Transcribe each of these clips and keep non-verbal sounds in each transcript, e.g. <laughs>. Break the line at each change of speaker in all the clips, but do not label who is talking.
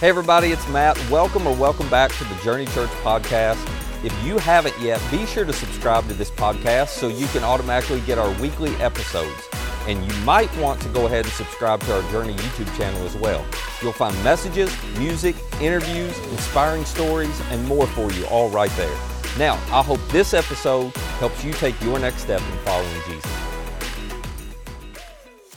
Hey, everybody, it's Matt. Welcome or welcome back to the Journey Church podcast. If you haven't yet, be sure to subscribe to this podcast so you can automatically get our weekly episodes. And you might want to go ahead and subscribe to our Journey YouTube channel as well. You'll find messages, music, interviews, inspiring stories, and more for you all right there. Now, I hope this episode helps you take your next step in following Jesus.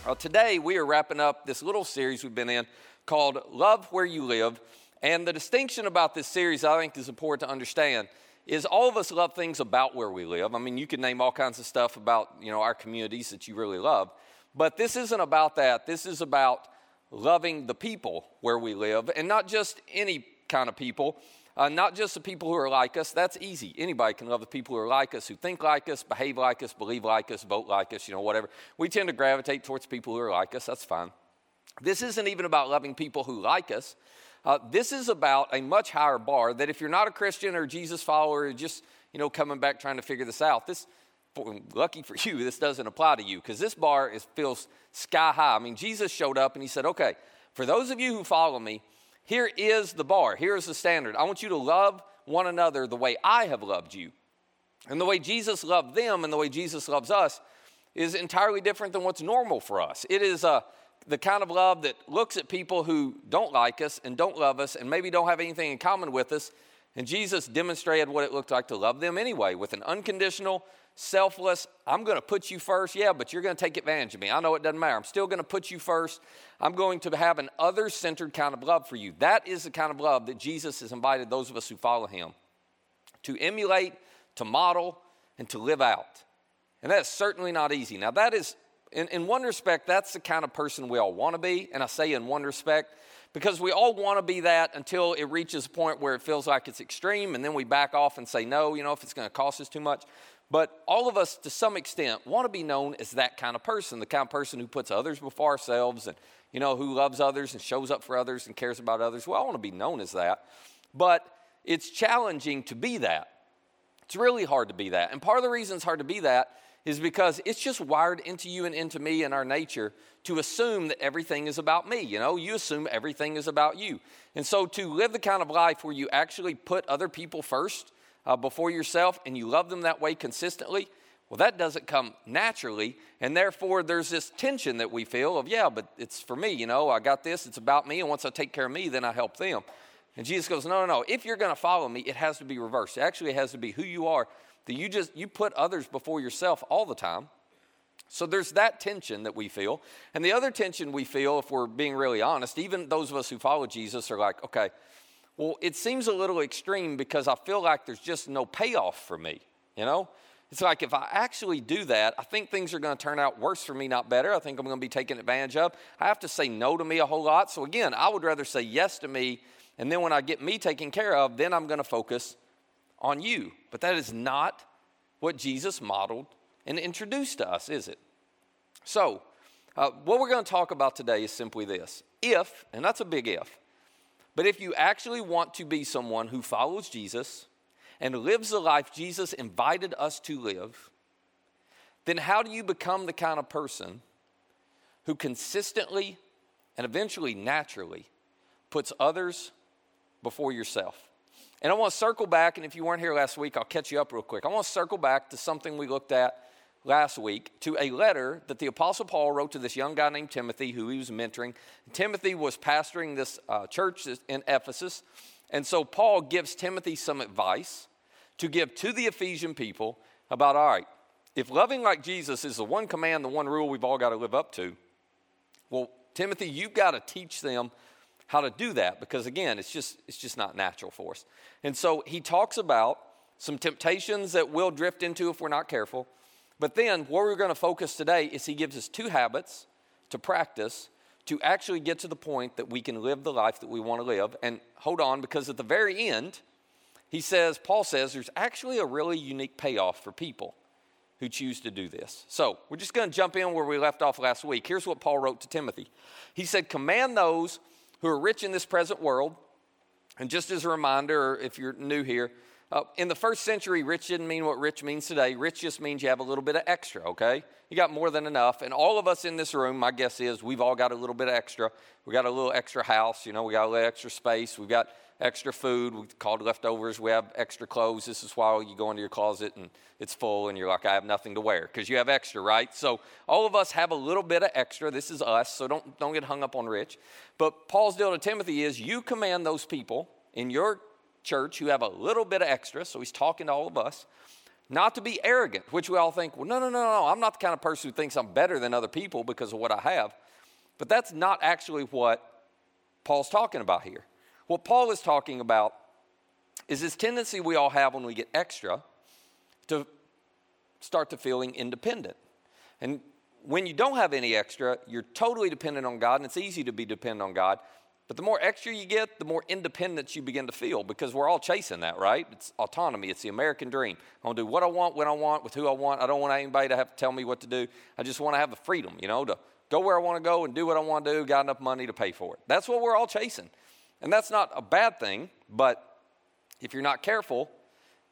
Well, today we are wrapping up this little series we've been in called Love Where You Live. And the distinction about this series, I think, is important to understand is all of us love things about where we live. I mean, you can name all kinds of stuff about, you know, our communities that you really love. But this isn't about that. This is about loving the people where we live and not just any kind of people, uh, not just the people who are like us. That's easy. Anybody can love the people who are like us, who think like us, behave like us, believe like us, vote like us, you know, whatever. We tend to gravitate towards people who are like us. That's fine. This isn't even about loving people who like us. Uh, this is about a much higher bar that if you're not a Christian or Jesus follower, or just you know coming back trying to figure this out, this lucky for you, this doesn't apply to you because this bar is, feels sky high. I mean, Jesus showed up and he said, "Okay, for those of you who follow me, here is the bar. Here is the standard. I want you to love one another the way I have loved you, and the way Jesus loved them, and the way Jesus loves us." Is entirely different than what's normal for us. It is a the kind of love that looks at people who don't like us and don't love us and maybe don't have anything in common with us. And Jesus demonstrated what it looked like to love them anyway with an unconditional, selfless, I'm going to put you first. Yeah, but you're going to take advantage of me. I know it doesn't matter. I'm still going to put you first. I'm going to have an other centered kind of love for you. That is the kind of love that Jesus has invited those of us who follow him to emulate, to model, and to live out. And that's certainly not easy. Now, that is in, in one respect, that's the kind of person we all want to be. And I say in one respect, because we all want to be that until it reaches a point where it feels like it's extreme, and then we back off and say, no, you know, if it's going to cost us too much. But all of us, to some extent, want to be known as that kind of person, the kind of person who puts others before ourselves and, you know, who loves others and shows up for others and cares about others. Well, I want to be known as that. But it's challenging to be that. It's really hard to be that. And part of the reason it's hard to be that is because it's just wired into you and into me and our nature to assume that everything is about me. You know, you assume everything is about you. And so to live the kind of life where you actually put other people first uh, before yourself and you love them that way consistently, well, that doesn't come naturally. And therefore, there's this tension that we feel of, yeah, but it's for me. You know, I got this, it's about me. And once I take care of me, then I help them. And Jesus goes, no, no, no. If you're going to follow me, it has to be reversed. Actually, it has to be who you are that you just you put others before yourself all the time. So there's that tension that we feel. And the other tension we feel if we're being really honest even those of us who follow jesus are like okay well it seems a little extreme because i feel like there's just no payoff for me you know? It's like if i actually do that i think things are going to turn out worse for me not better. I think i'm going to be taken advantage of. I have to say no to me a whole lot. So again i would rather say yes to me and then when i get me taken care of then i'm going to focus on you. But that is not what Jesus modeled and introduced to us, is it? So, uh, what we're going to talk about today is simply this. If, and that's a big if, but if you actually want to be someone who follows Jesus and lives the life Jesus invited us to live, then how do you become the kind of person who consistently and eventually naturally puts others before yourself? And I want to circle back, and if you weren't here last week, I'll catch you up real quick. I want to circle back to something we looked at last week, to a letter that the Apostle Paul wrote to this young guy named Timothy, who he was mentoring. Timothy was pastoring this uh, church in Ephesus. And so Paul gives Timothy some advice to give to the Ephesian people about all right, if loving like Jesus is the one command, the one rule we've all got to live up to, well, Timothy, you've got to teach them how to do that because again it's just it's just not natural for us and so he talks about some temptations that we'll drift into if we're not careful but then where we're going to focus today is he gives us two habits to practice to actually get to the point that we can live the life that we want to live and hold on because at the very end he says paul says there's actually a really unique payoff for people who choose to do this. So, we're just going to jump in where we left off last week. Here's what Paul wrote to Timothy. He said, Command those who are rich in this present world. And just as a reminder, if you're new here, Uh, in the first century, rich didn't mean what rich means today. Rich just means you have a little bit of extra, okay? You got more than enough. And all of us in this room, my guess is we've all got a little bit of extra. We got a little extra house, you know, we got a little extra space. We've got extra food. We called leftovers. We have extra clothes. This is why you go into your closet and it's full and you're like, I have nothing to wear because you have extra, right? So all of us have a little bit of extra. This is us, so don't, don't get hung up on rich. But Paul's deal to Timothy is you command those people in your church who have a little bit of extra, so he's talking to all of us, not to be arrogant, which we all think, well, no, no, no, no, I'm not the kind of person who thinks I'm better than other people because of what I have. But that's not actually what Paul's talking about here. What Paul is talking about is this tendency we all have when we get extra to start to feeling independent. And when you don't have any extra, you're totally dependent on God, and it's easy to be dependent on God. But the more extra you get, the more independence you begin to feel because we're all chasing that, right? It's autonomy, it's the American dream. I want to do what I want, when I want, with who I want. I don't want anybody to have to tell me what to do. I just want to have the freedom, you know, to go where I want to go and do what I want to do, got enough money to pay for it. That's what we're all chasing. And that's not a bad thing, but if you're not careful,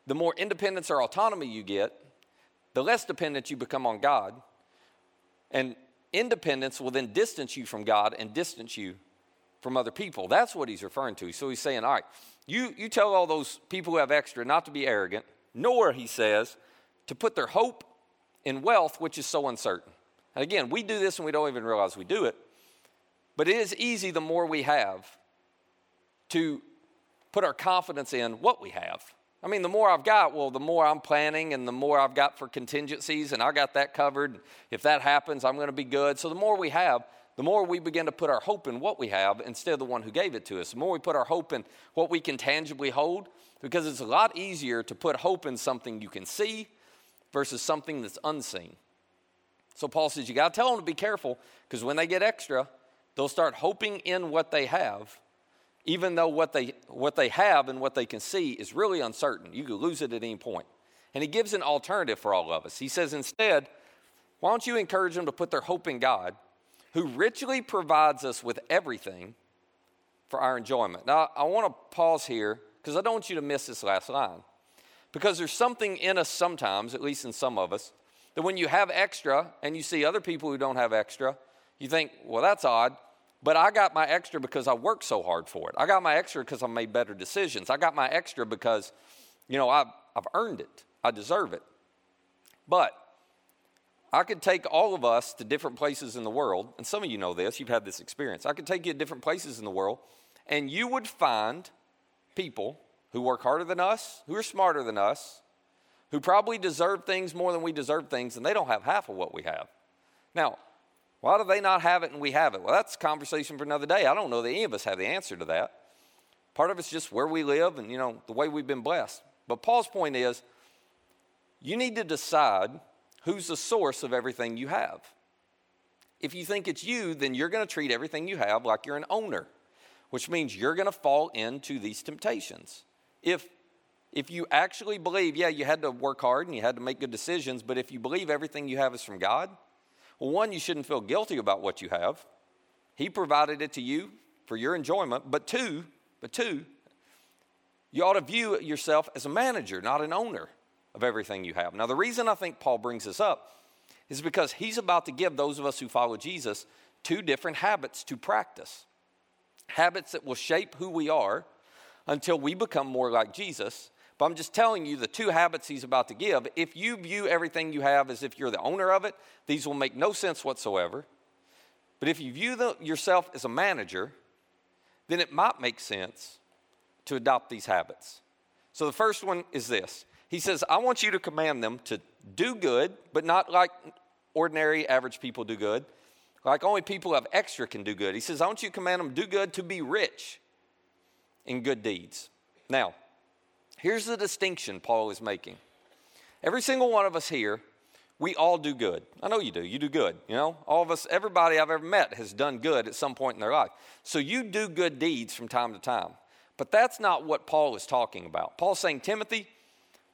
the more independence or autonomy you get, the less dependent you become on God. And independence will then distance you from God and distance you from other people. That's what he's referring to. So he's saying, all right, you, you tell all those people who have extra not to be arrogant, nor, he says, to put their hope in wealth, which is so uncertain. And again, we do this and we don't even realize we do it. But it is easy the more we have to put our confidence in what we have. I mean, the more I've got, well, the more I'm planning and the more I've got for contingencies, and I got that covered. If that happens, I'm going to be good. So the more we have, the more we begin to put our hope in what we have instead of the one who gave it to us. The more we put our hope in what we can tangibly hold, because it's a lot easier to put hope in something you can see versus something that's unseen. So Paul says you got to tell them to be careful because when they get extra, they'll start hoping in what they have, even though what they, what they have and what they can see is really uncertain. You could lose it at any point. And he gives an alternative for all of us. He says, instead, why don't you encourage them to put their hope in God? Who richly provides us with everything for our enjoyment. Now, I want to pause here because I don't want you to miss this last line. Because there's something in us sometimes, at least in some of us, that when you have extra and you see other people who don't have extra, you think, well, that's odd, but I got my extra because I worked so hard for it. I got my extra because I made better decisions. I got my extra because, you know, I've, I've earned it, I deserve it. But I could take all of us to different places in the world, and some of you know this, you've had this experience. I could take you to different places in the world, and you would find people who work harder than us, who are smarter than us, who probably deserve things more than we deserve things, and they don't have half of what we have. Now, why do they not have it and we have it? Well, that's a conversation for another day. I don't know that any of us have the answer to that. Part of it's just where we live and, you know, the way we've been blessed. But Paul's point is you need to decide who's the source of everything you have. If you think it's you, then you're going to treat everything you have like you're an owner, which means you're going to fall into these temptations. If if you actually believe, yeah, you had to work hard and you had to make good decisions, but if you believe everything you have is from God, well, one, you shouldn't feel guilty about what you have. He provided it to you for your enjoyment. But two, but two, you ought to view yourself as a manager, not an owner of everything you have. Now, the reason I think Paul brings this up is because he's about to give those of us who follow Jesus two different habits to practice habits that will shape who we are until we become more like Jesus. But I'm just telling you the two habits he's about to give. If you view everything you have as if you're the owner of it, these will make no sense whatsoever. But if you view the, yourself as a manager, then it might make sense to adopt these habits. So the first one is this he says, I want you to command them to do good, but not like ordinary average people do good, like only people who have extra can do good. He says, I want you to command them to do good, to be rich in good deeds. Now, here's the distinction Paul is making. Every single one of us here, we all do good. I know you do. You do good. You know, all of us, everybody I've ever met has done good at some point in their life. So you do good deeds from time to time. But that's not what Paul is talking about. Paul's saying, Timothy,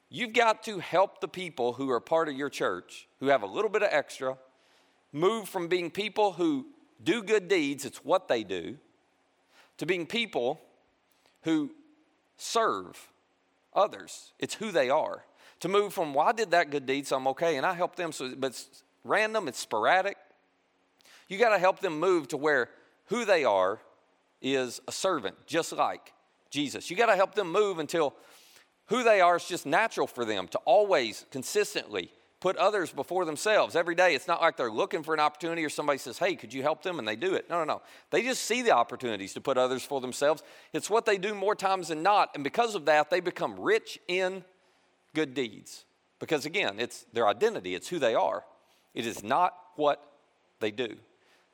You've got to help the people who are part of your church, who have a little bit of extra, move from being people who do good deeds, it's what they do, to being people who serve others, it's who they are. To move from, well, I did that good deed, so I'm okay, and I help them, so, but it's random, it's sporadic. You got to help them move to where who they are is a servant, just like Jesus. You got to help them move until who they are is just natural for them to always consistently put others before themselves every day. It's not like they're looking for an opportunity or somebody says, Hey, could you help them? And they do it. No, no, no. They just see the opportunities to put others for themselves. It's what they do more times than not. And because of that, they become rich in good deeds. Because again, it's their identity, it's who they are. It is not what they do.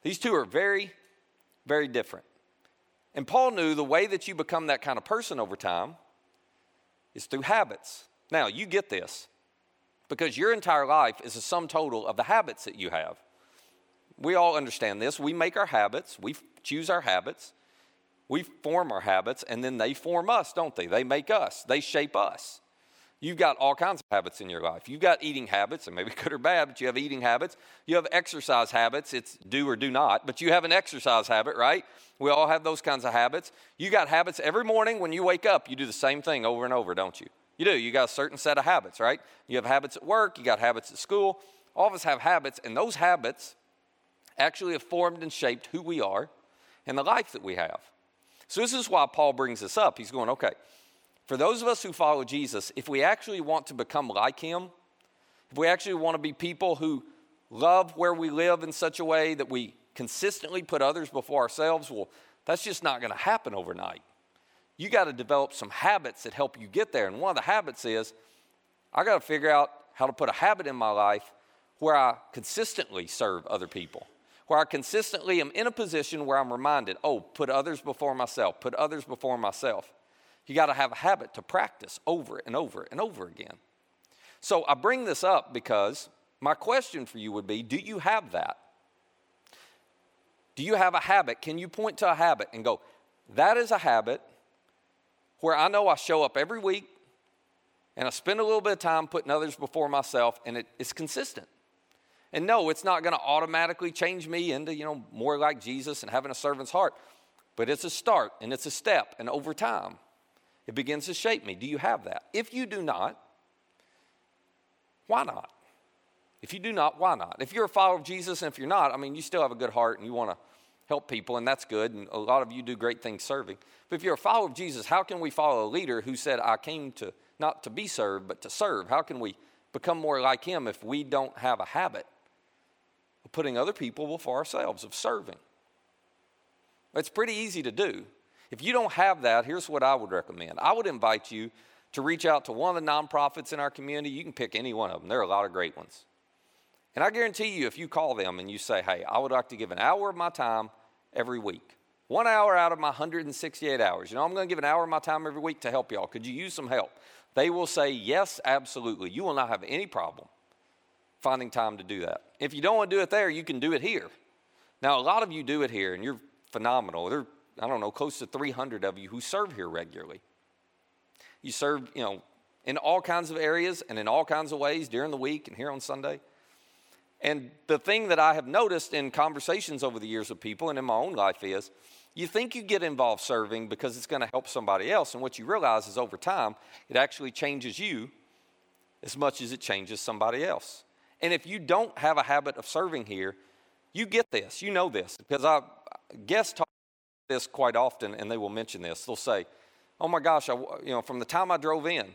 These two are very, very different. And Paul knew the way that you become that kind of person over time is through habits. Now, you get this because your entire life is a sum total of the habits that you have. We all understand this. We make our habits, we choose our habits, we form our habits, and then they form us, don't they? They make us, they shape us. You've got all kinds of habits in your life. You've got eating habits, and maybe <laughs> good or bad, but you have eating habits. You have exercise habits. It's do or do not, but you have an exercise habit, right? We all have those kinds of habits. You got habits every morning when you wake up, you do the same thing over and over, don't you? You do. You got a certain set of habits, right? You have habits at work, you got habits at school. All of us have habits, and those habits actually have formed and shaped who we are and the life that we have. So, this is why Paul brings this up. He's going, okay, for those of us who follow Jesus, if we actually want to become like him, if we actually want to be people who love where we live in such a way that we consistently put others before ourselves, well, that's just not going to happen overnight you got to develop some habits that help you get there. And one of the habits is I got to figure out how to put a habit in my life where I consistently serve other people, where I consistently am in a position where I'm reminded, oh, put others before myself, put others before myself. You got to have a habit to practice over and over and over again. So I bring this up because my question for you would be do you have that? Do you have a habit? Can you point to a habit and go, that is a habit where I know I show up every week and I spend a little bit of time putting others before myself and it, it's consistent. And no, it's not going to automatically change me into, you know, more like Jesus and having a servant's heart. But it's a start and it's a step. And over time, it begins to shape me. Do you have that? If you do not, why not? If you do not, why not? If you're a follower of Jesus and if you're not, I mean, you still have a good heart and you want to help people, and that's good. And a lot of you do great things serving. But if you're a follower of Jesus, how can we follow a leader who said, I came to not to be served, but to serve? How can we become more like him if we don't have a habit of putting other people before ourselves, of serving? It's pretty easy to do. If you don't have that, here's what I would recommend I would invite you to reach out to one of the nonprofits in our community. You can pick any one of them, there are a lot of great ones. And I guarantee you, if you call them and you say, hey, I would like to give an hour of my time every week. One hour out of my 168 hours. You know, I'm going to give an hour of my time every week to help y'all. Could you use some help? They will say, Yes, absolutely. You will not have any problem finding time to do that. If you don't want to do it there, you can do it here. Now, a lot of you do it here, and you're phenomenal. There are, I don't know, close to 300 of you who serve here regularly. You serve, you know, in all kinds of areas and in all kinds of ways during the week and here on Sunday. And the thing that I have noticed in conversations over the years with people and in my own life is you think you get involved serving because it's going to help somebody else. And what you realize is over time, it actually changes you as much as it changes somebody else. And if you don't have a habit of serving here, you get this. You know this because I guests talk this quite often and they will mention this. They'll say, Oh my gosh, I, you know, from the time I drove in,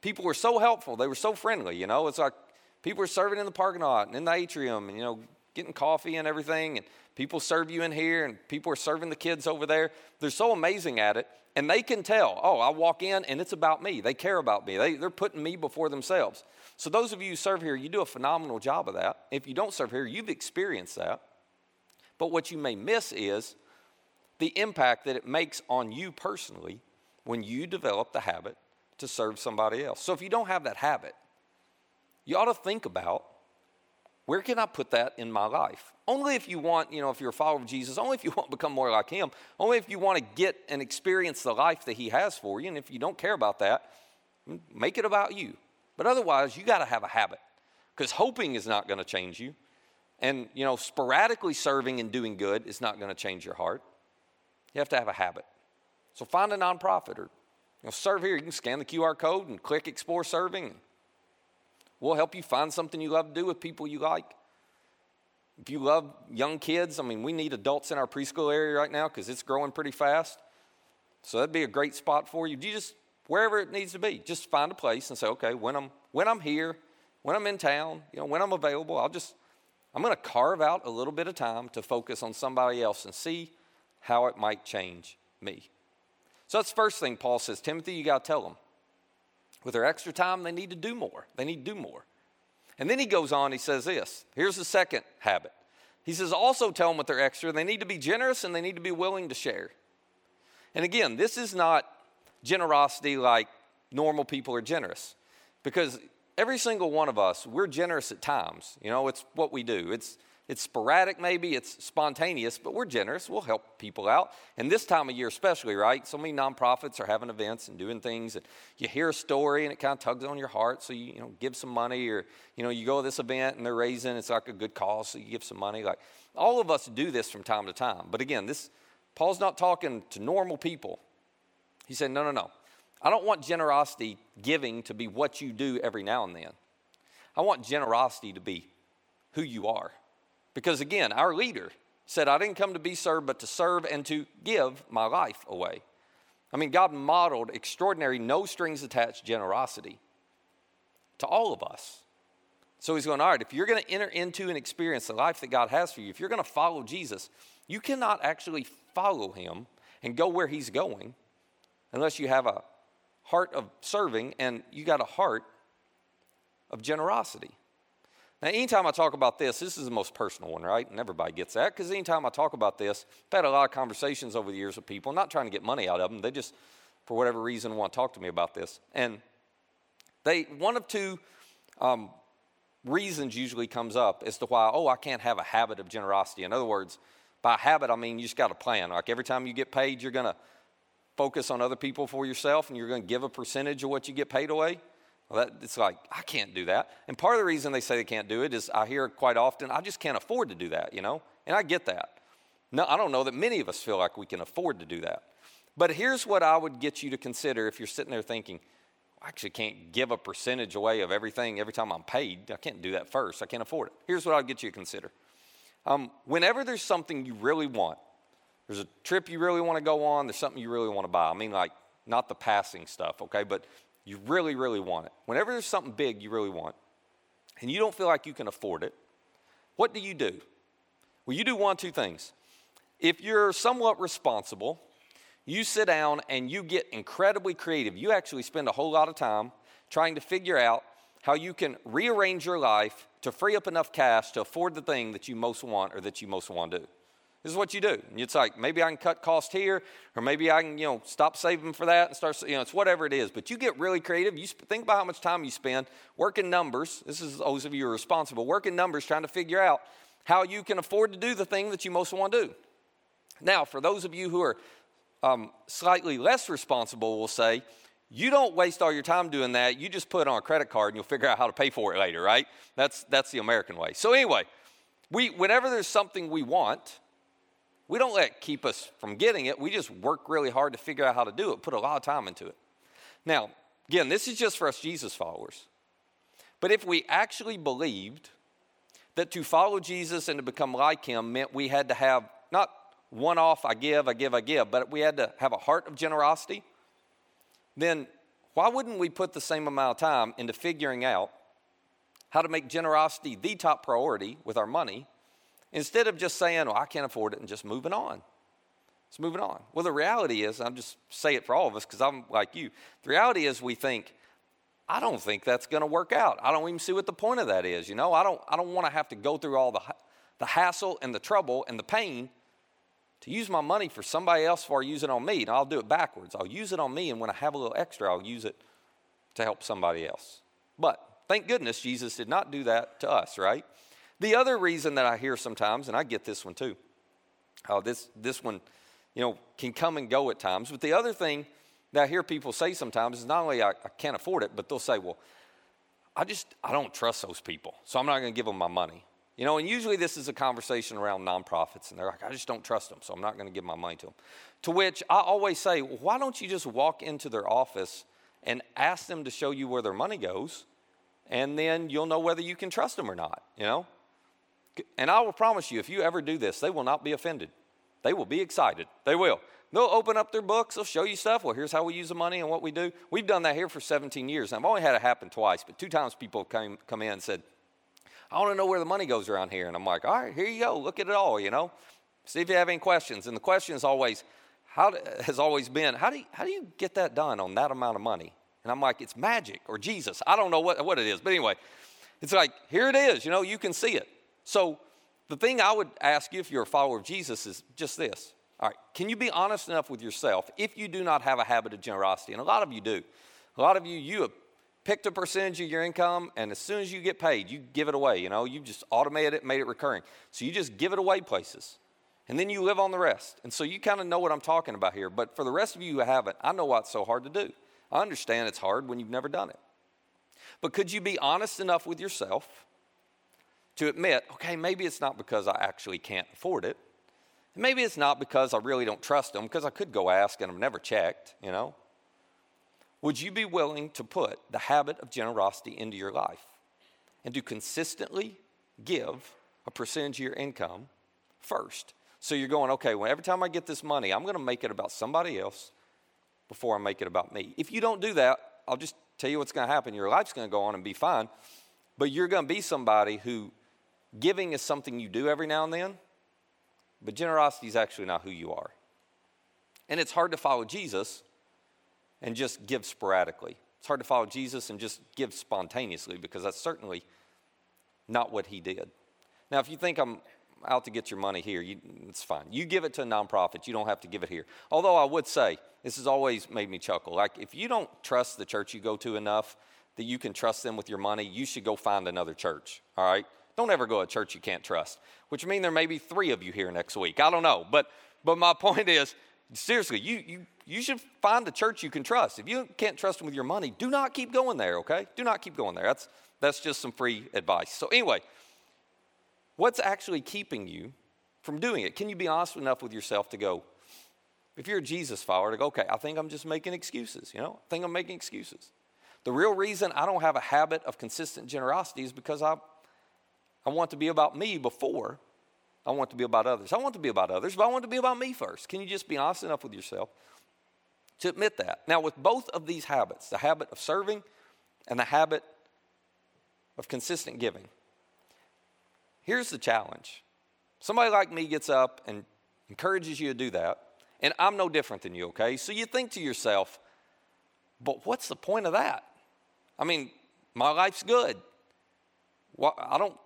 people were so helpful. They were so friendly. You know, it's like people are serving in the parking lot and in the atrium and, you know, getting coffee and everything. And people serve you in here and people are serving the kids over there. They're so amazing at it. And they can tell, oh, I walk in and it's about me. They care about me. They, they're putting me before themselves. So, those of you who serve here, you do a phenomenal job of that. If you don't serve here, you've experienced that. But what you may miss is the impact that it makes on you personally when you develop the habit to serve somebody else. So, if you don't have that habit, you ought to think about where can I put that in my life? Only if you want, you know, if you're a follower of Jesus, only if you <laughs> want to become more like him, only if you want to get and experience the life that he has for you. And if you don't care about that, make it about you. But otherwise, you got to have a habit because hoping is not going to change you. And, you know, sporadically serving and doing good is not going to change your heart. You have to have a habit. So find a nonprofit or You know, serve here. You can scan the QR code and click Explore Serving. We'll help you find something you love to do with people you like. If you love young kids, I mean, we need adults in our preschool area right now because it's growing pretty fast. So that'd be a great spot for you. You just wherever it needs to be, just find a place and say, okay, when I'm when I'm here, when I'm in town, you know, when I'm available, I'll just I'm going to carve out a little bit of time to focus on somebody else and see how it might change me. So that's the first thing Paul says, Timothy, you got to tell them. With their extra time, they need to do more. They need to do more. And then he goes on, he says this. Here's the second habit. He says, also tell them with their extra, they need to be generous and they need to be willing to share. And again, this is not generosity like normal people are generous. Because every single one of us, we're generous at times. You know, it's what we do. It's it's sporadic, maybe, it's spontaneous, but we're generous. We'll help people out. And this time of year, especially, right? So many nonprofits are having events and doing things. And you hear a story and it kind of tugs on your heart. So you, you know, give some money, or, you know, you go to this event and they're raising, it's like a good cause, so you give some money. Like, all of us do this from time to time. But again, this, Paul's not talking to normal people. He said, no, no, no. I don't want generosity giving to be what you do every now and then. I want generosity to be who you are. Because again, our leader said, I didn't come to be served, but to serve and to give my life away. I mean, God modeled extraordinary, no strings attached generosity to all of us. So he's going, all right, if you're going to enter into and experience the life that God has for you, if you're going to follow Jesus, you cannot actually follow him and go where he's going unless you have a heart of serving and you got a heart of generosity. Now, anytime I talk about this, this is the most personal one, right? And everybody gets that because anytime I talk about this, I've had a lot of conversations over the years with people, not trying to get money out of them. They just, for whatever reason, want to talk to me about this. And they, one of two um, reasons usually comes up as to why, oh, I can't have a habit of generosity. In other words, by habit, I mean you just got a plan. Like every time you get paid, you're going to focus on other people for yourself and you're going to give a percentage of what you get paid away. Well, that, it's like, I can't do that. And part of the reason they say they can't do it is I hear quite often, I just can't afford to do that, you know? And I get that. No, I don't know that many of us feel like we can afford to do that. But here's what I would get you to consider if you're sitting there thinking, I actually can't give a percentage away of everything every time I'm paid. I can't do that first. I can't afford it. Here's what I'd get you to consider. Um, whenever there's something you really want, there's a trip you really want to go on, there's something you really want to buy. I mean, like, not the passing stuff, okay? But you really, really want it, whenever there's something big you really want, and you don't feel like you can afford it, what do you do? Well, you do one, two things. If you're somewhat responsible, you sit down and you get incredibly creative. You actually spend a whole lot of time trying to figure out how you can rearrange your life to free up enough cash to afford the thing that you most want or that you most want to do. This is what you do. It's like maybe I can cut cost here, or maybe I can, you know, stop saving for that and start, you know, it's whatever it is. But you get really creative. You sp- think about how much time you spend working numbers. This is those of you who are responsible, working numbers, trying to figure out how you can afford to do the thing that you most want to do. Now, for those of you who are um, slightly less responsible, we'll say, you don't waste all your time doing that. You just put it on a credit card and you'll figure out how to pay for it later, right? That's, that's the American way. So, anyway, we, whenever there's something we want, we don't let keep us from getting it. We just work really hard to figure out how to do it, put a lot of time into it. Now, again, this is just for us Jesus followers. But if we actually believed that to follow Jesus and to become like him meant we had to have not one off, I give, I give, I give, but we had to have a heart of generosity, then why wouldn't we put the same amount of time into figuring out how to make generosity the top priority with our money Instead of just saying, well, I can't afford it and just moving on. It's moving on. Well, the reality is, I'm just say it for all of us because I'm like you. The reality is we think, I don't think that's going to work out. I don't even see what the point of that is. You know, I don't, I don't want to have to go through all the, the hassle and the trouble and the pain to use my money for somebody else use it on me. And I'll do it backwards. I'll use it on me, and when I have a little extra, I'll use it to help somebody else. But thank goodness Jesus did not do that to us, right? The other reason that I hear sometimes, and I get this one too, uh, this, this one, you know, can come and go at times. But the other thing that I hear people say sometimes is not only I, I can't afford it, but they'll say, well, I just, I don't trust those people, so I'm not going to give them my money. You know, and usually this is a conversation around nonprofits, and they're like, I just don't trust them, so I'm not going to give my money to them. To which I always say, well, why don't you just walk into their office and ask them to show you where their money goes, and then you'll know whether you can trust them or not, you know? And I will promise you, if you ever do this, they will not be offended. They will be excited. They will. They'll open up their books, they'll show you stuff. Well, here's how we use the money and what we do. We've done that here for 17 years. I've only had it happen twice, but two times people came come in and said, I want to know where the money goes around here. And I'm like, all right, here you go. Look at it all, you know. See if you have any questions. And the question is always, how <laughs> has always been, how do, you, how do you get that done on that amount of money? And I'm like, it's magic or Jesus. I don't know what, what it is. But anyway, it's like, here it is. You know, you can see it. So the thing I would ask you if you're a follower of Jesus is just this. All right, can you be honest enough with yourself if you do not have a habit of generosity? And a lot of you do. A lot of you, you have picked a percentage of your income, and as soon as you get paid, you give it away. You know, you just automated it, made it recurring. So you just give it away places. And then you live on the rest. And so you kind of know what I'm talking about here. But for the rest of you who haven't, I know why it's so hard to do. I understand it's hard when you've never done it. But could you be honest enough with yourself to admit, okay, maybe it's not because I actually can't afford it. Maybe it's not because I really don't trust them, because I could go ask and I've never checked, you know. Would you be willing to put the habit of generosity into your life and to consistently give a percentage of your income first? So you're going, okay, well, every time I get this money, I'm going to make it about somebody else before I make it about me. If you don't do that, I'll just tell you what's going to happen. Your life's going to go on and be fine, but you're going to be somebody who giving is something you do every now and then, but generosity is actually not who you are. And it's hard to follow Jesus and just give sporadically. It's hard to follow Jesus and just give spontaneously because that's certainly not what he did. Now, if you think I'm out to get your money here, you, it's fine. You give it to a nonprofit, you don't have to give it here. Although I would say, this has always made me chuckle. Like, if you don't trust the church you go to enough that you can trust them with your money, you should go find another church, all right? Don't ever go to a church you can't trust, which means there may be three of you here next week. I don't know. But, but my <laughs> point is, seriously, you, you, you should find a church you can trust. If you can't trust them with your money, do not keep going there, okay? Do not keep going there. That's, that's just some free advice. So, anyway, what's actually keeping you from doing it? Can you be honest enough with yourself to go, if you're a Jesus follower, to go, okay, I think I'm just making excuses, you know? I think I'm making excuses. The real reason I don't have a habit of consistent generosity is because I, I want to be about me before I want to be about others. I want to be about others, but I want to be about me first. Can you just be honest enough with yourself to admit that. Now, with both of these habits, the habit of serving and the habit of consistent giving, here's the challenge. Somebody like me gets up and encourages you to do that, and I'm no different than you, okay? So you think to yourself, but what's the point of that? I mean, my life's good. Well, I don't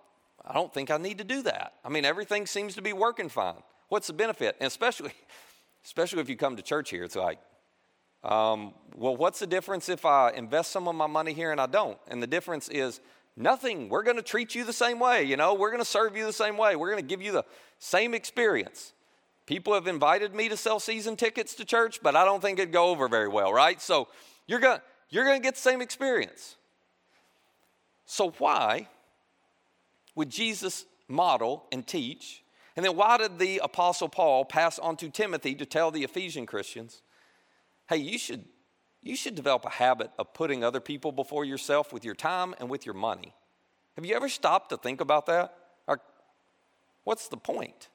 I don't think I need to do that. I mean, everything seems to be working fine. What's the benefit? And especially, <laughs> especially if you come to church here, it's like, um, well, what's the difference if I invest some of my money here and I don't? And the difference is nothing. We're going to treat you the same way, you know, we're going to serve you the same way, we're going to give you the same experience. People have invited me to sell season tickets to church, but I don't think it'd go over very well, right? So you're going you're going to get the same experience. So why would Jesus model and teach? And then why did the apostle Paul pass on to Timothy to tell the Ephesian Christians hey, you should, you should develop a habit of putting other people before yourself with your time and with your money. Have you ever stopped to think about that? Or what's the point?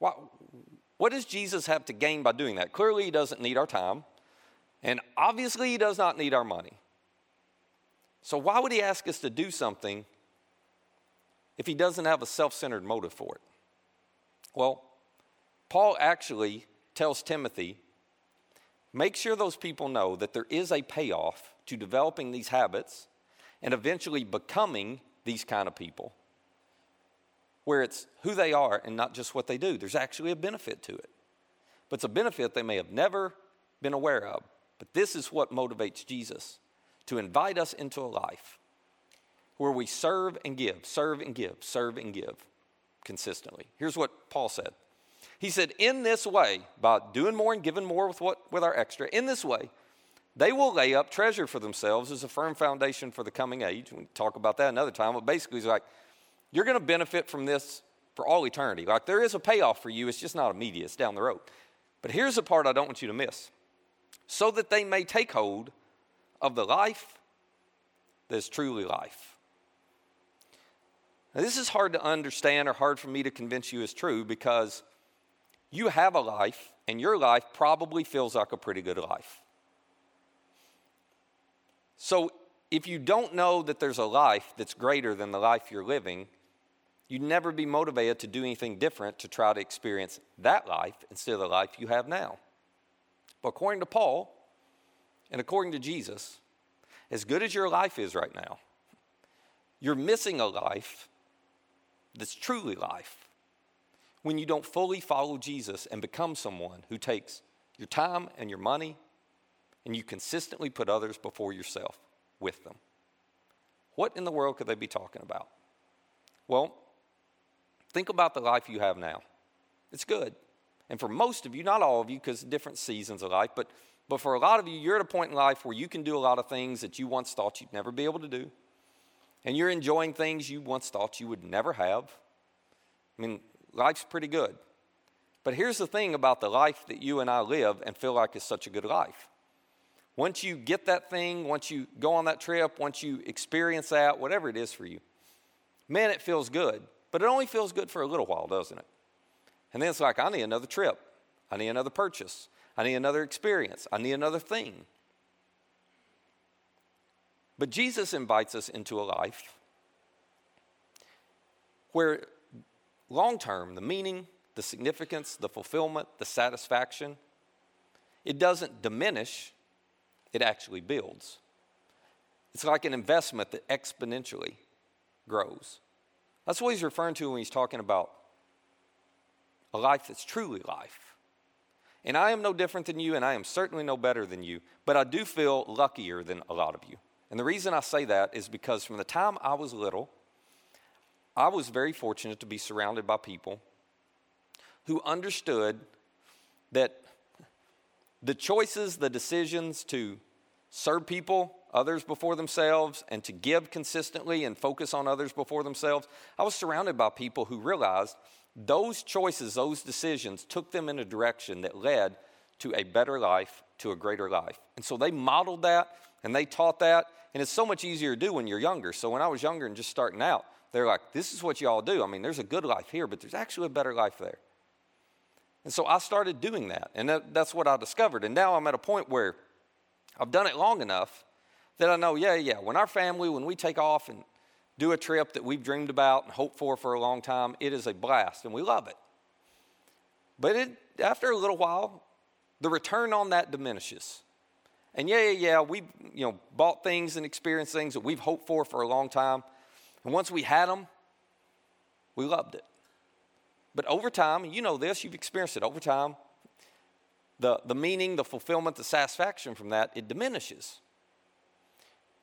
What, what does Jesus have to gain by doing that? Clearly, he doesn't need our time, and obviously, he does not need our money. So, why would he ask us to do something if he doesn't have a self centered motive for it? Well, Paul actually tells Timothy Make sure those people know that there is a payoff to developing these habits and eventually becoming these kind of people, where it's who they are and not just what they do. There's actually a benefit to it. But it's a benefit they may have never been aware of. But this is what motivates Jesus to invite us into a life where we serve and give, serve and give, serve and give consistently. Here's what Paul said he said, In this way, by doing more and giving more with, what, with our extra, in this way, they will lay up treasure for themselves as a firm foundation for the coming age. We talk about that another time, but basically, he's like, You're going to benefit from this for all eternity. Like there is a payoff for you, it's just not immediate, it's down the road. But here's the part I don't want you to miss so that they may take hold of the life that is truly life. Now, this is hard to understand or hard for me to convince you is true because you have a life, and your life probably feels like a pretty good life. So, if you don't know that there's a life that's greater than the life you're living, you'd never be motivated to do anything different to try to experience that life instead of the life you have now. But according to Paul and according to Jesus, as good as your life is right now, you're missing a life that's truly life when you don't fully follow Jesus and become someone who takes your time and your money and you consistently put others before yourself with them. What in the world could they be talking about? Well, think about the life you have now. It's good. And for most of you, not all of you, because different seasons of life, but, but for a lot of you, you're at a point in life where you can do a lot of things that you once thought you'd never be able to do. And you're enjoying things you once thought you would never have. I mean, life's pretty good. But here's the thing about the life that you and I live and feel like is such a good life. Once you get that thing, once you go on that trip, once you experience that, whatever it is for you, man, it feels good. But it only feels good for a little while, doesn't it? And then it's like, I need another trip. I need another purchase. I need another experience. I need another thing. But Jesus invites us into a life where long term, the meaning, the significance, the fulfillment, the satisfaction, it doesn't diminish, it actually builds. It's like an investment that exponentially grows. That's what he's referring to when he's talking about a life that's truly life. And I am no different than you, and I am certainly no better than you, but I do feel luckier than a lot of you. And the reason I say that is because from the time I was little, I was very fortunate to be surrounded by people who understood that the choices, the decisions to serve people, others before themselves, and to give consistently and focus on others before themselves, I was surrounded by people who realized those choices, those decisions took them in a direction that led to a better life, to a greater life. And so they modeled that and they taught that. And it's so much easier to do when you're younger. So when I was younger and just starting out, they're like, this is what y'all do. I mean, there's a good life here, but there's actually a better life there. And so I started doing that. And that, that's what I discovered. And now I'm at a point where I've done it long enough that I know, yeah, yeah, when our family, when we take off and do a trip that we've dreamed about and hoped for for a long time, it is a blast and we love it. But it, after a little while, the return on that diminishes. And yeah, yeah, yeah, we you know bought things and experienced things that we've hoped for for a long time, and once we had them, we loved it. But over time, you know this, you've experienced it over time. The the meaning, the fulfillment, the satisfaction from that it diminishes.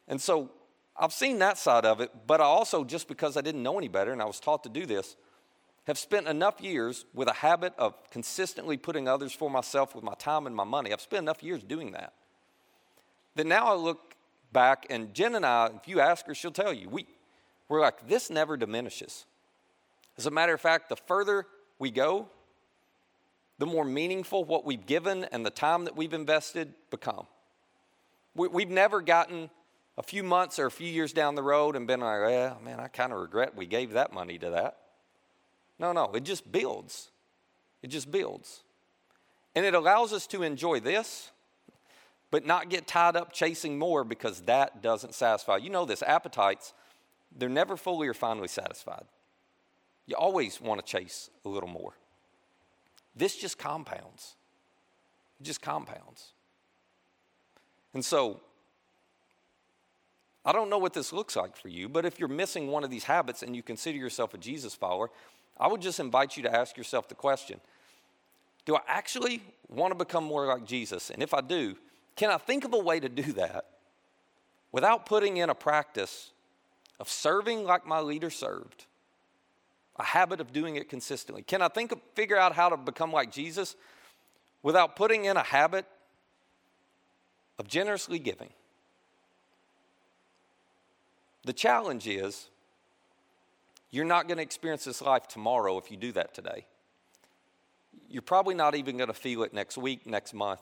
And so I've seen that side of it, but I also, just because I didn't know any better and I was taught to do this, have spent enough years with a habit of consistently putting others for myself with my time and my money. I've spent enough years doing that. That now I look back, and Jen and I, if you ask her, she'll tell you, we, we're like, this never diminishes. As a matter of fact, the further we go, the more meaningful what we've given and the time that we've invested become. We, we've never gotten a few months or a few years down the road and been like, yeah, man, I kind of regret we gave that money to that. No, no, it just builds. It just builds. And it allows us to enjoy this, but not get tied up chasing more because that doesn't satisfy. You know this appetites, they're never fully or finally satisfied. You always want to chase a little more. This just compounds. It just compounds. And so I don't know what this looks like for you, but if you're missing one of these habits and you consider yourself a Jesus follower, I would just invite you to ask yourself the question Do I actually want to become more like Jesus? And if I do, can I think of a way to do that without putting in a practice of serving like my leader served? A habit of doing it consistently. Can I think of, figure out how to become like Jesus without putting in a habit of generously giving? The challenge is You're not going to experience this life tomorrow if you do that today. You're probably not even going to feel it next week, next month.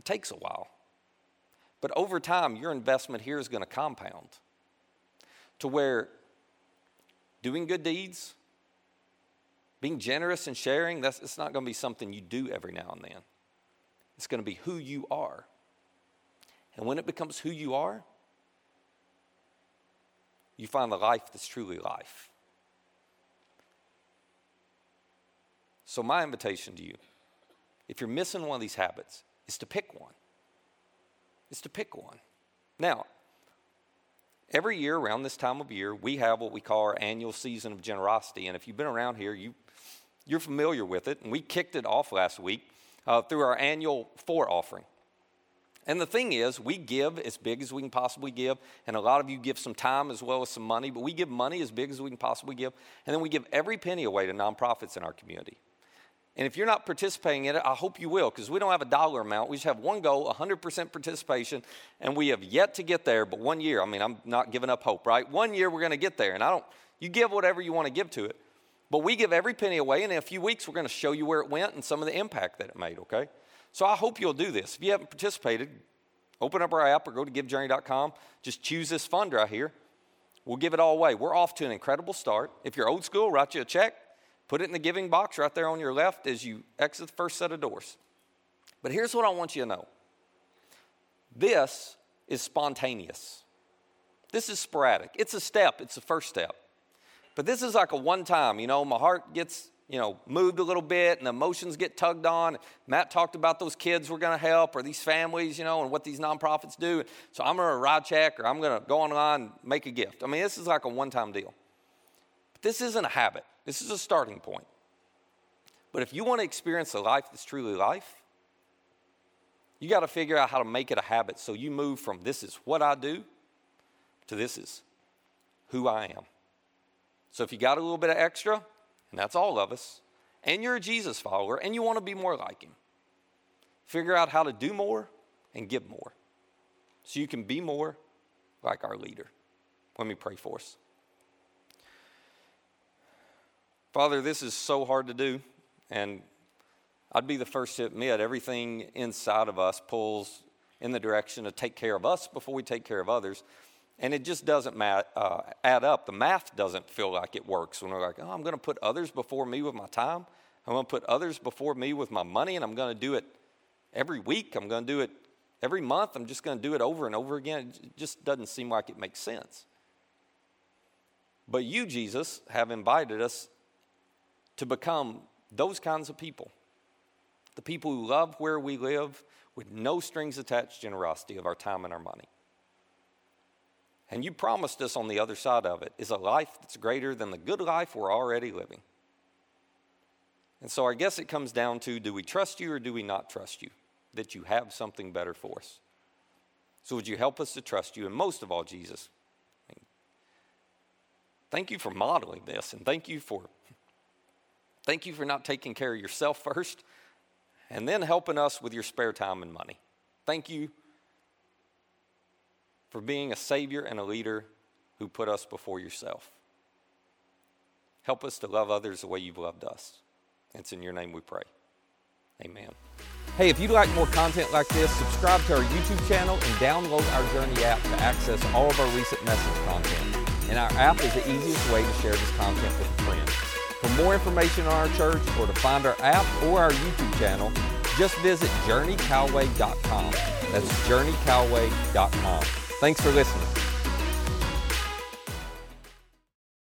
It takes a while. But over time, your investment here is going to compound to where doing good deeds, being generous and sharing, that's, it's not going to be something you do every now and then. It's going to be who you are. And when it becomes who you are, you find the life that's truly life. So, my invitation to you, if you're missing one of these habits, is to pick one. Is to pick one. Now, every year around this time of year, we have what we call our annual season of generosity. And if you've been around here, you, you're familiar with it. And we kicked it off last week uh, through our annual four offering. And the thing is, we give as big as we can possibly give, and a lot of you give some time as well as some money, but we give money as big as we can possibly give, and then we give every penny away to nonprofits in our community. And if you're not participating in it, I hope you will, because we don't have a dollar amount. We just have one goal 100% participation, and we have yet to get there. But one year, I mean, I'm not giving up hope, right? One year we're going to get there, and I don't, you give whatever you want to give to it. But we give every penny away, and in a few weeks, we're going to show you where it went and some of the impact that it made, okay? So I hope you'll do this. If you haven't participated, open up our app or go to givejourney.com. Just choose this fund right here. We'll give it all away. We're off to an incredible start. If you're old school, write you a check, put it in the giving box right there on your left as you exit the first set of doors. But here's what I want you to know this is spontaneous, this is sporadic. It's a step, it's the first step. But this is like a one time, you know, my heart gets you know, moved a little bit and emotions get tugged on. Matt talked about those kids we're going to help or these families, you know, and what these nonprofits do. So I'm going to write check or I'm going to go online and make a gift. I mean, this is like a one time deal. But this isn't a habit, this is a starting point. But if you want to experience a life that's truly life, you got to figure out how to make it a habit so you move from this is what I do to this is who I am. So if you got a little bit of extra, and that's all of us, and you're a Jesus follower and you want to be more like him, figure out how to do more and give more so you can be more like our leader. Let me pray for us. Father, this is so hard to do, and I'd be the first to admit everything inside of us pulls in the direction to take care of us before we take care of others. And it just doesn't mat, uh, add up. The math doesn't feel like it works when we're like, oh, I'm going to put others before me with my time. I'm going to put others before me with my money, and I'm going to do it every week. I'm going to do it every month. I'm just going to do it over and over again. It just doesn't seem like it makes sense. But you, Jesus, have invited us to become those kinds of people the people who love where we live with no strings attached generosity of our time and our money. And you promised us on the other side of it is a life that's greater than the good life we're already living. And so I guess it comes down to do we trust you or do we not trust you? That you have something better for us. So would you help us to trust you? And most of all, Jesus, thank you for modeling this and thank you for thank you for not taking care of yourself <laughs> first and then helping us with your spare time and money. Thank you for being a Savior and a leader who put us before yourself. Help us to love others the way you've loved us. It's in your name we pray. Amen. Hey, if you'd like more content like this, subscribe to our YouTube channel and download our Journey app to access all of our recent message content. And our app is the easiest way to share this content with a friend. For more information on our church or to find our app or our YouTube channel, just visit journeycalway.com. That's journeycalway.com. Thanks for listening.